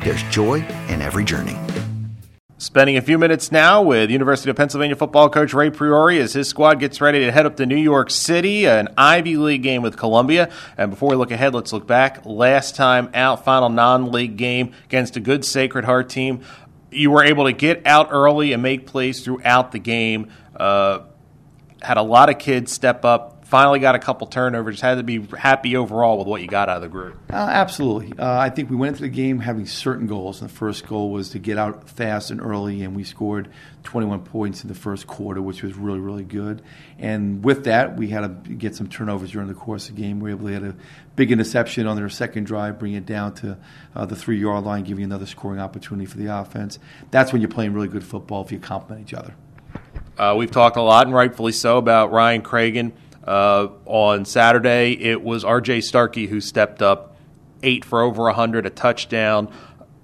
there's joy in every journey. Spending a few minutes now with University of Pennsylvania football coach Ray Priore as his squad gets ready to head up to New York City, an Ivy League game with Columbia. And before we look ahead, let's look back. Last time out, final non league game against a good Sacred Heart team. You were able to get out early and make plays throughout the game. Uh, had a lot of kids step up, finally got a couple turnovers. Had to be happy overall with what you got out of the group. Uh, absolutely. Uh, I think we went into the game having certain goals. And the first goal was to get out fast and early, and we scored 21 points in the first quarter, which was really, really good. And with that, we had to get some turnovers during the course of the game. We were able to get a big interception on their second drive, bring it down to uh, the three yard line, giving another scoring opportunity for the offense. That's when you're playing really good football if you complement each other. Uh, we've talked a lot, and rightfully so, about Ryan Cragen. Uh, on Saturday, it was R.J. Starkey who stepped up, eight for over 100, a touchdown,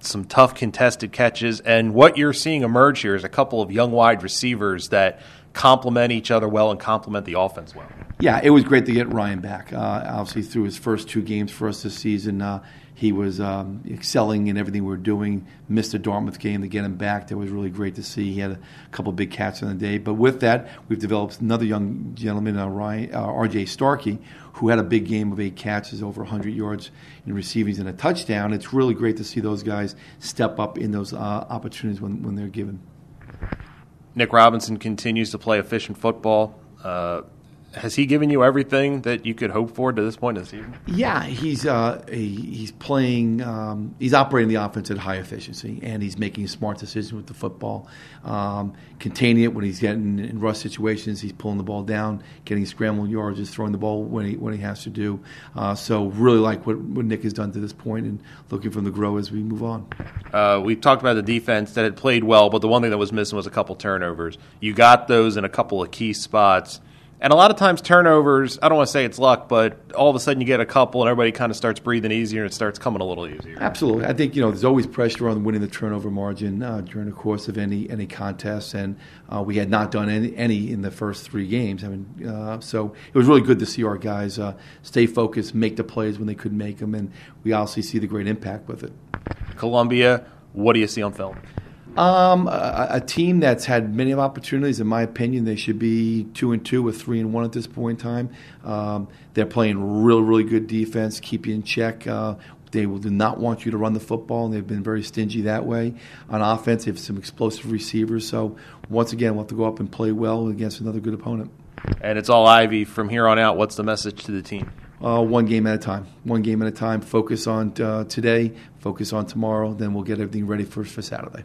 some tough contested catches. And what you're seeing emerge here is a couple of young wide receivers that complement each other well and complement the offense well. Yeah, it was great to get Ryan back. Uh, obviously, through his first two games for us this season, uh, he was um, excelling in everything we were doing. Missed the Dartmouth game to get him back. That was really great to see. He had a couple big catches on the day. But with that, we've developed another young gentleman, uh, Ryan, uh, R.J. Starkey, who had a big game of eight catches, over 100 yards in receiving and a touchdown. It's really great to see those guys step up in those uh, opportunities when, when they're given. Nick Robinson continues to play efficient football. Uh, has he given you everything that you could hope for to this point of the season? Yeah, he's uh, he, he's playing. Um, he's operating the offense at high efficiency, and he's making smart decisions with the football, um, containing it when he's getting in rush situations. He's pulling the ball down, getting scrambled yards, just throwing the ball when he when he has to do. Uh, so really like what, what Nick has done to this point, and looking for him to grow as we move on. Uh, we've talked about the defense that had played well, but the one thing that was missing was a couple turnovers. You got those in a couple of key spots. And a lot of times turnovers, I don't want to say it's luck, but all of a sudden you get a couple and everybody kind of starts breathing easier and it starts coming a little easier. Absolutely. I think, you know, there's always pressure on winning the turnover margin uh, during the course of any any contest. And uh, we had not done any, any in the first three games. I mean, uh, so it was really good to see our guys uh, stay focused, make the plays when they couldn't make them. And we obviously see the great impact with it. Columbia, what do you see on film? Um, a, a, team that's had many opportunities, in my opinion, they should be two and two or three and one at this point in time. Um, they're playing real, really good defense, keep you in check. Uh, they will do not want you to run the football, and they've been very stingy that way. On offense, they have some explosive receivers. So once again, we'll have to go up and play well against another good opponent. And it's all Ivy from here on out. What's the message to the team? Uh, one game at a time. One game at a time. Focus on uh, today. Focus on tomorrow. Then we'll get everything ready for for Saturday.